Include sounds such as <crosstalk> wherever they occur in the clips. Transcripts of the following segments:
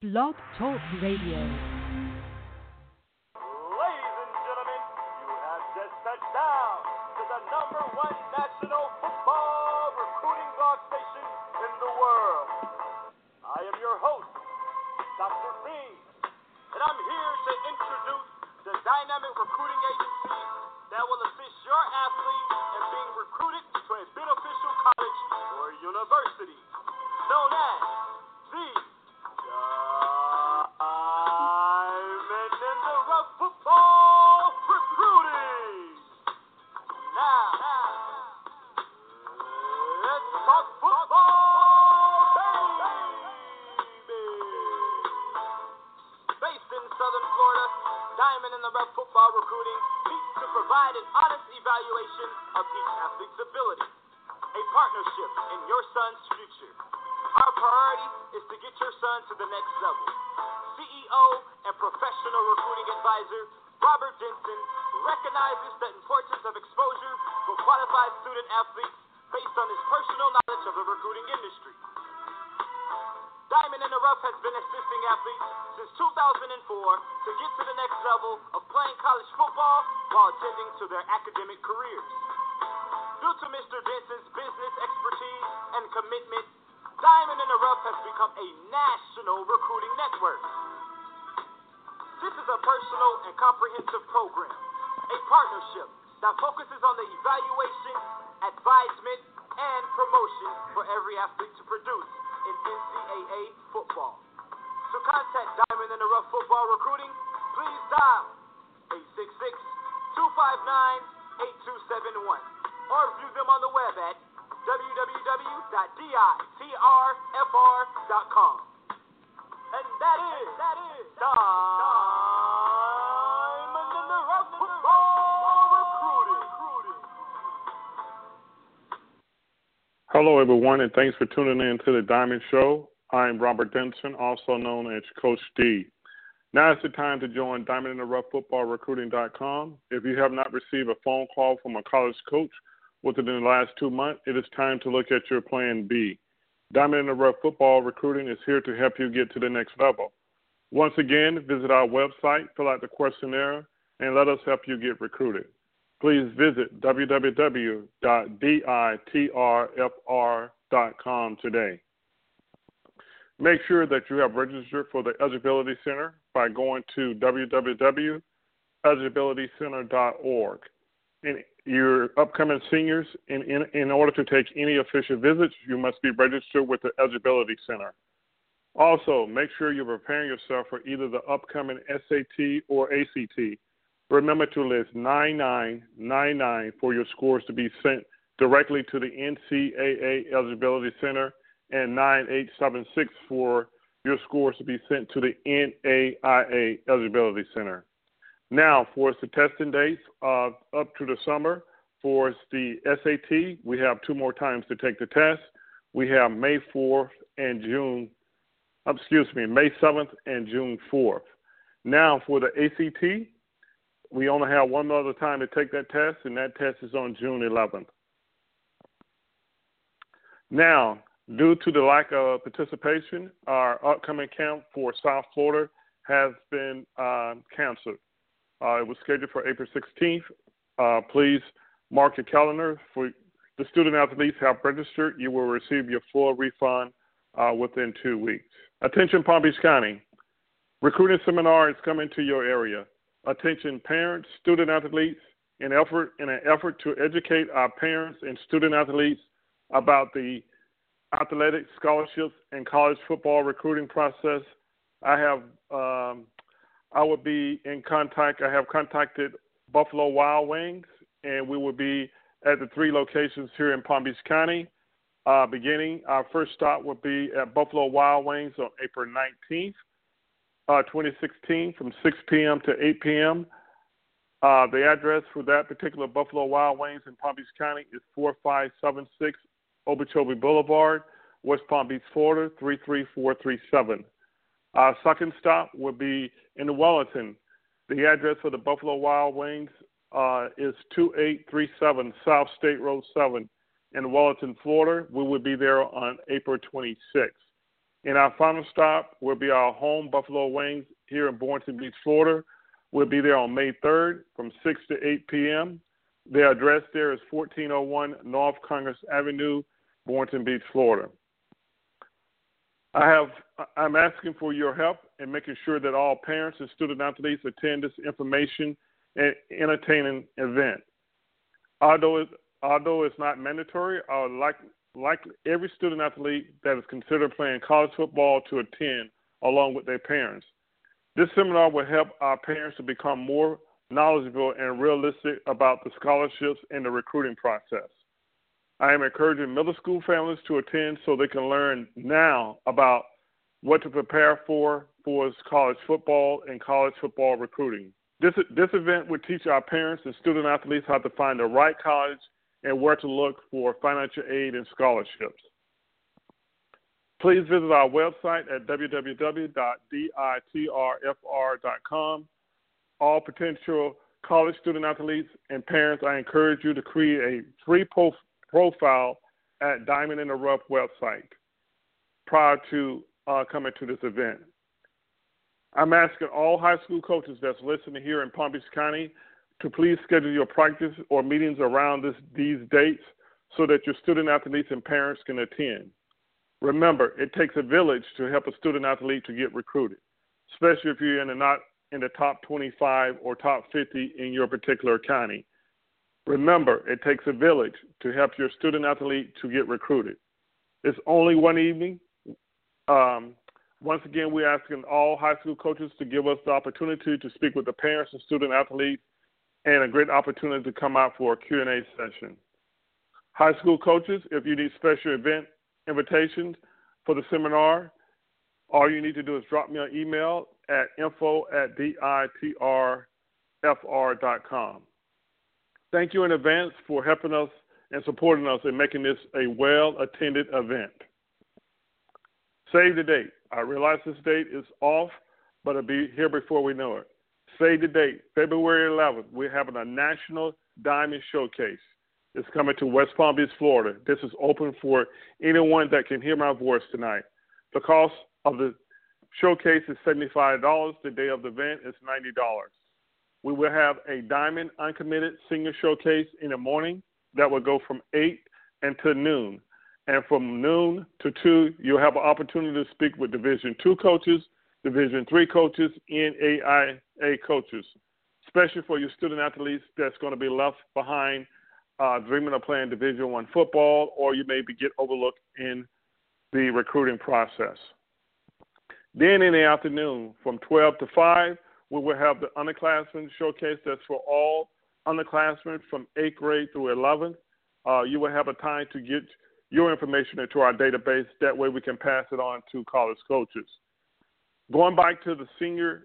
Blog Talk Radio. Ladies and gentlemen, you have just touched down to the number one national football recruiting blog station in the world. I am your host, Dr. Bean, and I'm here to introduce the dynamic recruiting agency of each athlete's ability, a partnership in your son's future. Our priority is to get your son to the next level. CEO and professional recruiting advisor Robert Denson recognizes the importance of exposure for qualified student athletes based on his personal knowledge of the recruiting industry. Diamond in the Rough has been assisting athletes since 2004 to get to the next level of playing college football while attending to their academic careers. Due to Mr. Denson's business expertise and commitment, Diamond in the Rough has become a national recruiting network. This is a personal and comprehensive program, a partnership that focuses on the evaluation, advisement, and promotion for every athlete to produce in NCAA football. To contact Diamond in the Rough Football Recruiting, please dial 866-259-8271 or view them on the web at www.ditrfr.com. And that is, that is Diamond in the Rough Football Recruiting. Hello, everyone, and thanks for tuning in to the Diamond Show. I'm Robert Denson, also known as Coach D. Now is the time to join Diamond in the Rough Football Recruiting.com. If you have not received a phone call from a college coach within the last two months, it is time to look at your plan B. Diamond in the Rough Football Recruiting is here to help you get to the next level. Once again, visit our website, fill out the questionnaire, and let us help you get recruited. Please visit www.ditrfr.com today. Make sure that you have registered for the Eligibility Center by going to www.eligibilitycenter.org. And your upcoming seniors, in, in, in order to take any official visits, you must be registered with the Eligibility Center. Also, make sure you're preparing yourself for either the upcoming SAT or ACT. Remember to list 9999 for your scores to be sent directly to the NCAA Eligibility Center and 9876 for your scores to be sent to the NAIA Eligibility Center. Now, for the testing dates uh, up to the summer, for the SAT, we have two more times to take the test. We have May 4th and June, excuse me, May 7th and June 4th. Now, for the ACT, we only have one other time to take that test, and that test is on June 11th. Now, due to the lack of participation, our upcoming camp for South Florida has been uh, canceled. Uh, it was scheduled for April 16th. Uh, please mark your calendar. For the student athletes have registered, you will receive your full refund uh, within two weeks. Attention, Palm Beach County. Recruiting seminar is coming to your area. Attention, parents, student athletes, in effort in an effort to educate our parents and student athletes about the athletic scholarships and college football recruiting process. I have um, I will be in contact. I have contacted Buffalo Wild Wings, and we will be at the three locations here in Palm Beach County. Uh, beginning, our first stop will be at Buffalo Wild Wings on April 19th, uh, 2016, from 6 p.m. to 8 p.m. Uh, the address for that particular Buffalo Wild Wings in Palm Beach County is 4576 Okeechobee Boulevard, West Palm Beach, Florida 33437. Our second stop will be in Wellington. The address for the Buffalo Wild Wings uh, is 2837 South State Road 7 in Wellington, Florida. We will be there on April 26th. And our final stop will be our home Buffalo Wings here in Boynton Beach, Florida. We'll be there on May 3rd from 6 to 8 p.m. The address there is 1401 North Congress Avenue, Boynton Beach, Florida. I have I'm asking for your help in making sure that all parents and student athletes attend this information and entertaining event. Although it, although it's not mandatory, I would like like every student athlete that is considered playing college football to attend along with their parents. This seminar will help our parents to become more knowledgeable and realistic about the scholarships and the recruiting process. I am encouraging middle school families to attend so they can learn now about what to prepare for for college football and college football recruiting. This, this event would teach our parents and student athletes how to find the right college and where to look for financial aid and scholarships. Please visit our website at www.ditrfr.com. All potential college student athletes and parents, I encourage you to create a free pro- profile at Diamond in the Rough website prior to uh, coming to this event. I'm asking all high school coaches that's listening here in Palm Beach County to please schedule your practice or meetings around this, these dates so that your student athletes and parents can attend. Remember, it takes a village to help a student athlete to get recruited, especially if you're in the not in the top 25 or top 50 in your particular county. Remember, it takes a village to help your student athlete to get recruited. It's only one evening. Um, once again, we're asking all high school coaches to give us the opportunity to speak with the parents and student athletes and a great opportunity to come out for a Q&A session. High school coaches, if you need special event invitations for the seminar, all you need to do is drop me an email at info at ditrfr.com. Thank you in advance for helping us and supporting us in making this a well attended event. Save the date. I realize this date is off, but it'll be here before we know it. Save the date, February 11th. We're having a national diamond showcase. It's coming to West Palm Beach, Florida. This is open for anyone that can hear my voice tonight. The cost of the showcase is $75. The day of the event is $90. We will have a diamond uncommitted senior showcase in the morning that will go from 8 until noon. And from noon to 2, you'll have an opportunity to speak with Division 2 coaches, Division 3 coaches, and AIA coaches, especially for your student athletes that's going to be left behind uh, dreaming of playing Division 1 football, or you may be get overlooked in the recruiting process. Then in the afternoon, from 12 to 5, we will have the underclassmen showcase that's for all underclassmen from 8th grade through 11th. Uh, you will have a time to get your information into our database. That way we can pass it on to college coaches. Going back to the senior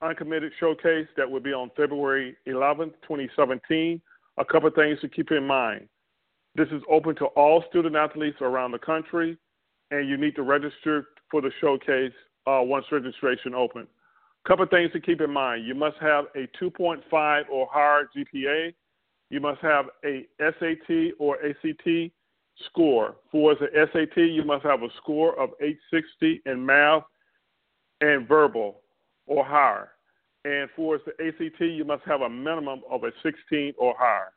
uncommitted showcase that will be on February 11th, 2017, a couple of things to keep in mind. This is open to all student athletes around the country, and you need to register for the showcase uh, once registration opens. Couple things to keep in mind. You must have a 2.5 or higher GPA. You must have a SAT or ACT score. For the SAT, you must have a score of 860 in math and verbal or higher. And for the ACT, you must have a minimum of a 16 or higher.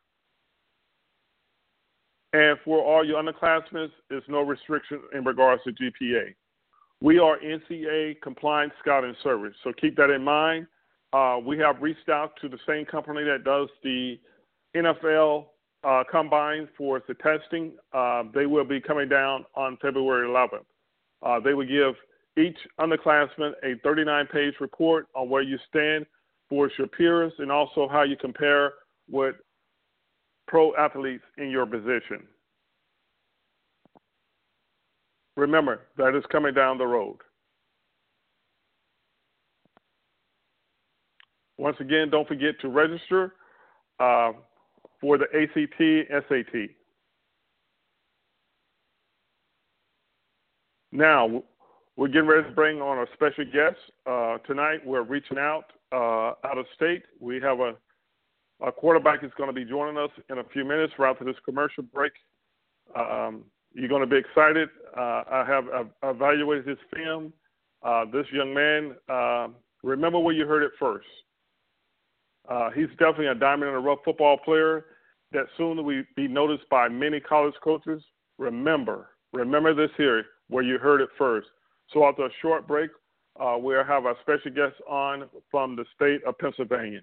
And for all your underclassmen, there's no restriction in regards to GPA. We are NCA compliant scouting service, so keep that in mind. Uh, we have reached out to the same company that does the NFL uh, combine for the testing. Uh, they will be coming down on February 11th. Uh, they will give each underclassman a 39 page report on where you stand for your peers and also how you compare with pro athletes in your position. Remember, that is coming down the road. Once again, don't forget to register uh, for the ACT SAT. Now, we're getting ready to bring on a special guest. Uh, tonight, we're reaching out uh, out of state. We have a, a quarterback is going to be joining us in a few minutes right after this commercial break. Um, You're going to be excited. Uh, I have evaluated his film. Uh, this young man, uh, remember where you heard it first. Uh, he's definitely a diamond in the rough football player that soon will be noticed by many college coaches. Remember, remember this here where you heard it first. So after a short break, uh, we'll have our special guest on from the state of Pennsylvania.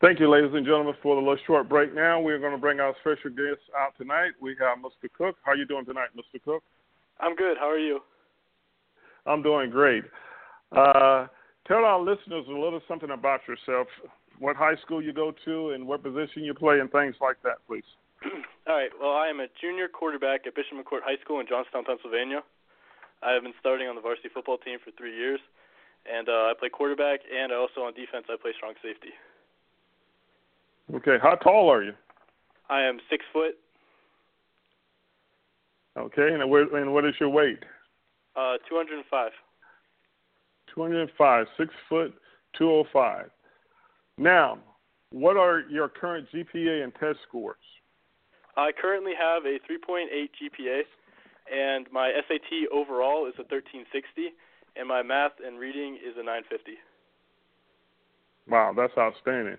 Thank you, ladies and gentlemen, for the little short break. Now we're going to bring our special guest out tonight. We have Mr. Cook. How are you doing tonight, Mr. Cook? I'm good. How are you? I'm doing great. Uh, tell our listeners a little something about yourself. What high school you go to, and what position you play, and things like that, please. <clears throat> All right. Well, I am a junior quarterback at Bishop McCort High School in Johnstown, Pennsylvania. I have been starting on the varsity football team for three years, and uh, I play quarterback, and also on defense I play strong safety. Okay, how tall are you? I am six foot. Okay, and where, and what is your weight? Uh, two hundred and five. Two hundred and five, six foot, two hundred five. Now, what are your current GPA and test scores? I currently have a 3.8 GPA, and my SAT overall is a 1360, and my math and reading is a 950. Wow, that's outstanding.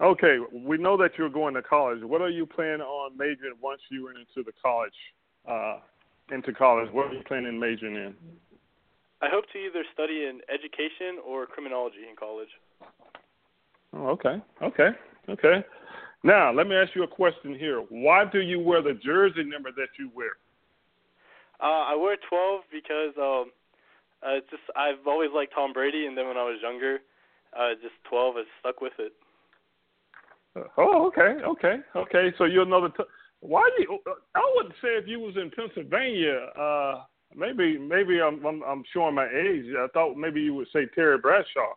Okay, we know that you're going to college. What are you planning on majoring once you went into the college, uh, into college? What are you planning majoring in? I hope to either study in education or criminology in college. Oh, okay, okay, okay. Now, let me ask you a question here. Why do you wear the jersey number that you wear? Uh, I wear 12 because um, uh, it's just I've always liked Tom Brady, and then when I was younger, uh, just 12 has stuck with it. Oh, okay, okay, okay. So you're another. T- why do you? I would say if you was in Pennsylvania, uh, maybe maybe I'm, I'm I'm showing my age. I thought maybe you would say Terry Bradshaw,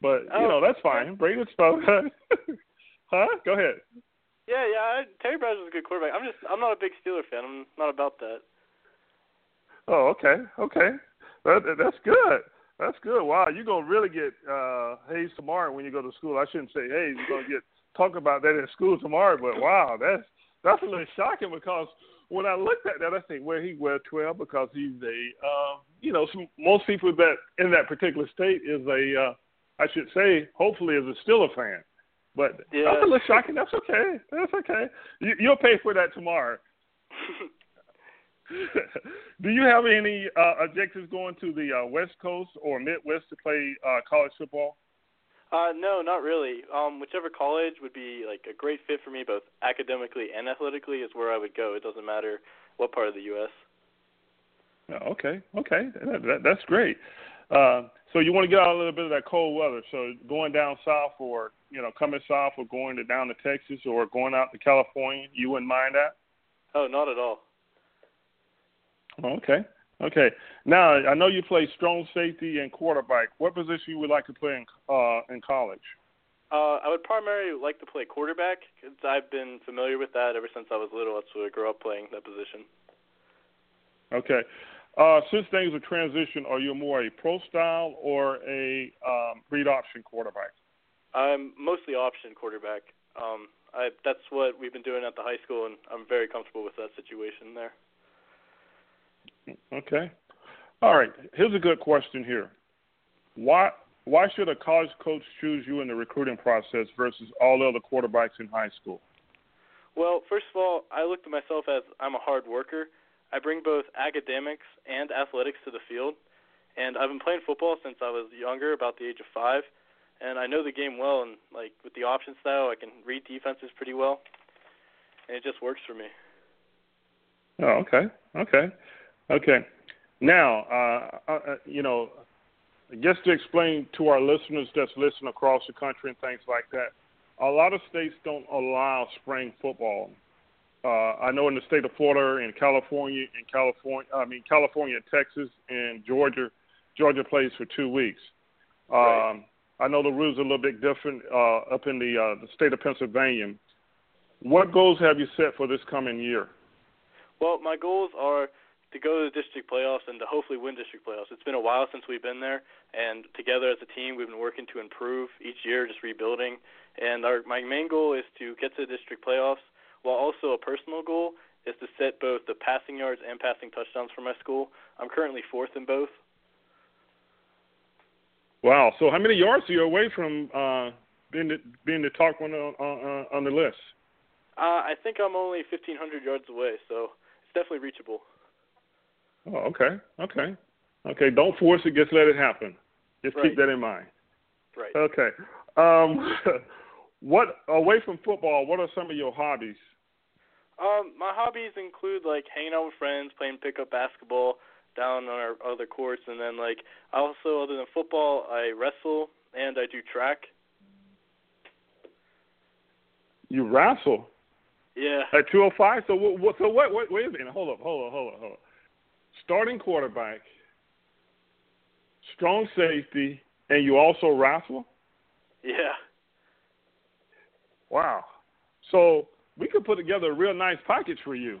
but oh, you know that's fine. Brady spoke. <laughs> huh? Go ahead. Yeah, yeah. Terry Bradshaw's a good quarterback. I'm just I'm not a big Steeler fan. I'm not about that. Oh, okay, okay. That, that's good. That's good. Wow, you're gonna really get uh Hayes tomorrow when you go to school. I shouldn't say Hayes. You're gonna get talk about that in school tomorrow. But wow, that's that's a little shocking because when I looked at that, I think, well, he wear twelve because he's a, uh, you know, some, most people that in that particular state is a, uh, I should say, hopefully is a Steeler fan. But yeah. that's a little shocking. That's okay. That's okay. You, you'll pay for that tomorrow. <laughs> Do you have any uh, objectives going to the uh, West Coast or Midwest to play uh, college football? Uh, no, not really. Um, whichever college would be like a great fit for me, both academically and athletically, is where I would go. It doesn't matter what part of the U.S. Oh, okay, okay, that, that, that's great. Uh, so you want to get out a little bit of that cold weather. So going down south, or you know, coming south, or going to down to Texas, or going out to California, you wouldn't mind that? Oh, not at all. Okay. Okay. Now I know you play strong safety and quarterback. What position you would like to play in uh, in college? Uh, I would primarily like to play quarterback because I've been familiar with that ever since I was little. That's what I grew up playing that position. Okay. Uh, since things are transition, are you more a pro style or a um, read option quarterback? I'm mostly option quarterback. Um, I, that's what we've been doing at the high school, and I'm very comfortable with that situation there. Okay. All right. Here's a good question here. Why why should a college coach choose you in the recruiting process versus all the other quarterbacks in high school? Well, first of all, I look to myself as I'm a hard worker. I bring both academics and athletics to the field, and I've been playing football since I was younger, about the age of five, and I know the game well. And like with the option style, I can read defenses pretty well, and it just works for me. Oh, okay, okay. Okay. Now, uh, uh, you know, just to explain to our listeners that's listening across the country and things like that, a lot of states don't allow spring football. Uh, I know in the state of Florida and California, and California, I mean California, Texas, and Georgia, Georgia plays for two weeks. Right. Um, I know the rules are a little bit different uh, up in the uh, the state of Pennsylvania. What goals have you set for this coming year? Well, my goals are to go to the district playoffs and to hopefully win district playoffs. It's been a while since we've been there, and together as a team, we've been working to improve each year, just rebuilding. And our my main goal is to get to the district playoffs, while also a personal goal is to set both the passing yards and passing touchdowns for my school. I'm currently fourth in both. Wow! So how many yards are you away from uh, being the, being the top one on on, on the list? Uh, I think I'm only 1,500 yards away, so it's definitely reachable. Oh, okay, okay, okay. Don't force it. Just let it happen. Just Right. keep that in mind. Right. Okay. Um, <laughs> what away from football? What are some of your hobbies? Um, my hobbies include like hanging out with friends, playing pickup basketball down on our other courts, and then like I also, other than football, I wrestle and I do track. You wrestle Yeah. at 205. So what? what so what, what? Wait a minute. Hold up. Hold up. Hold up. Hold up. Starting quarterback, strong safety, and you also wrestle. Yeah. Wow. So we could put together a real nice package for you.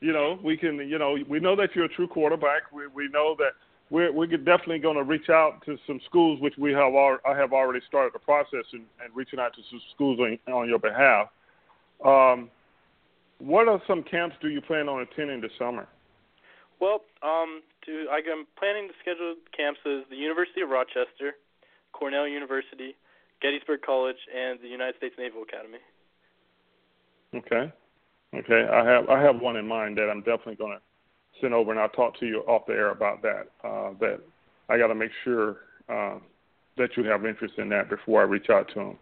You know, we can. You know, we know that you're a true quarterback. We we know that we're we're definitely going to reach out to some schools, which we have al- I have already started the process and, and reaching out to some schools on, on your behalf. Um, what are some camps do you plan on attending this summer? Well, um, to I'm planning to schedule camps as the University of Rochester, Cornell University, Gettysburg College, and the United States Naval Academy. Okay. Okay. I have I have one in mind that I'm definitely going to send over, and I'll talk to you off the air about that. Uh, that I got to make sure uh, that you have interest in that before I reach out to them.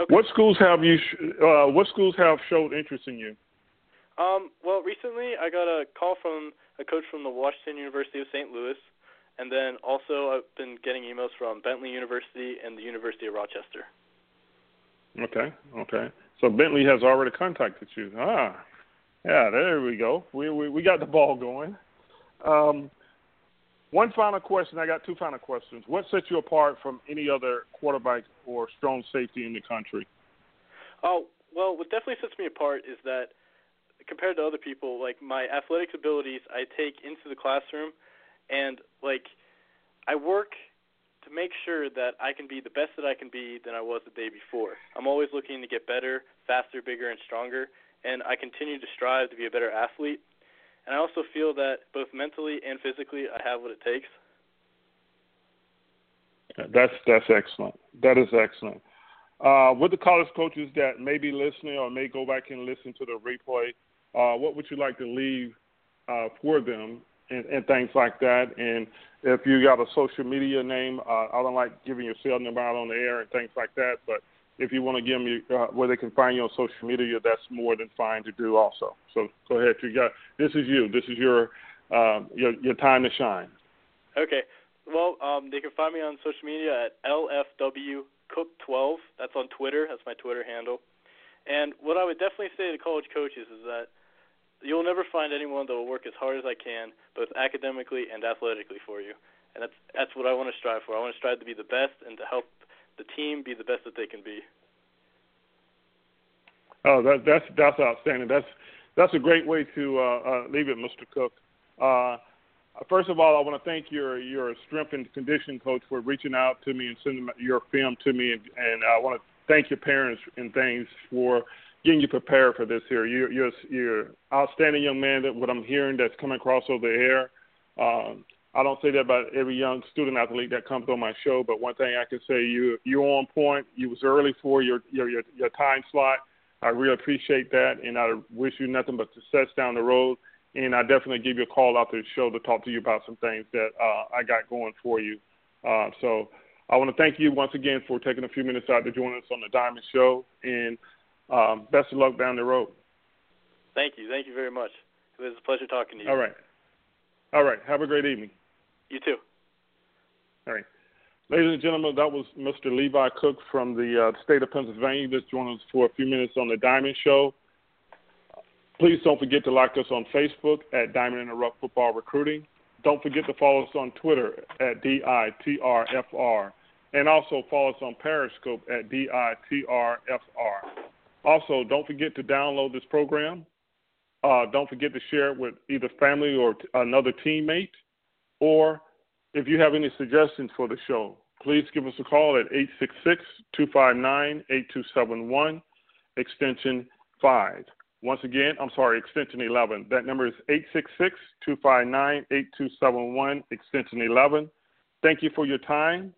Okay. What schools have you? Sh- uh, what schools have showed interest in you? Um, well, recently I got a call from a coach from the Washington University of St. Louis, and then also I've been getting emails from Bentley University and the University of Rochester. Okay. Okay. So Bentley has already contacted you. Ah. Yeah. There we go. We we we got the ball going. Um, one final question. I got two final questions. What sets you apart from any other quarterback or strong safety in the country? Oh, well, what definitely sets me apart is that compared to other people, like my athletic abilities, I take into the classroom, and like I work to make sure that I can be the best that I can be than I was the day before. I'm always looking to get better, faster, bigger, and stronger, and I continue to strive to be a better athlete. And I also feel that both mentally and physically, I have what it takes. That's that's excellent. That is excellent. Uh, with the college coaches that may be listening or may go back and listen to the replay, uh, what would you like to leave uh, for them and, and things like that? And if you got a social media name, uh, I don't like giving your cell number out on the air and things like that. But if you want to give me uh, where they can find you on social media, that's more than fine to do also. So go ahead. You got this is you. This is your uh, your your time to shine. Okay. Well, um, they can find me on social media at LFW Cook 12. That's on Twitter. That's my Twitter handle. And what I would definitely say to college coaches is that you'll never find anyone that will work as hard as I can, both academically and athletically for you. And that's that's what I want to strive for. I want to strive to be the best and to help the team be the best that they can be. Oh, that, that's that's outstanding. That's that's a great way to uh, uh, leave it, Mr. Cook. Uh, first of all, I want to thank your your strength and condition coach for reaching out to me and sending your film to me, and, and I want to thank your parents and things for getting you prepared for this here. You're you're you're outstanding young man. That what I'm hearing that's coming across over the air. Um, I don't say that about every young student athlete that comes on my show, but one thing I can say you you're on point. You was early for your your your, your time slot. I really appreciate that, and I wish you nothing but success down the road. And I definitely give you a call after the show to talk to you about some things that uh, I got going for you. Uh, so I want to thank you once again for taking a few minutes out to join us on the Diamond Show, and um, best of luck down the road. Thank you. Thank you very much. It was a pleasure talking to you. All right. All right. Have a great evening. You too. All right. Ladies and gentlemen, that was Mr. Levi Cook from the uh, state of Pennsylvania. Just joined us for a few minutes on the Diamond Show. Please don't forget to like us on Facebook at Diamond in the Rough Football Recruiting. Don't forget to follow us on Twitter at DITRFR. And also follow us on Periscope at DITRFR. Also, don't forget to download this program. Uh, don't forget to share it with either family or t- another teammate. Or if you have any suggestions for the show, please give us a call at 866 259 8271, extension 5. Once again, I'm sorry, extension 11. That number is 866 259 8271, extension 11. Thank you for your time.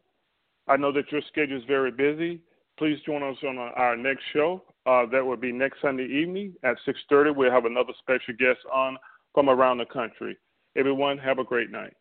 I know that your schedule is very busy. Please join us on our next show. Uh, that will be next Sunday evening at 6:30. We'll have another special guest on from around the country. Everyone, have a great night.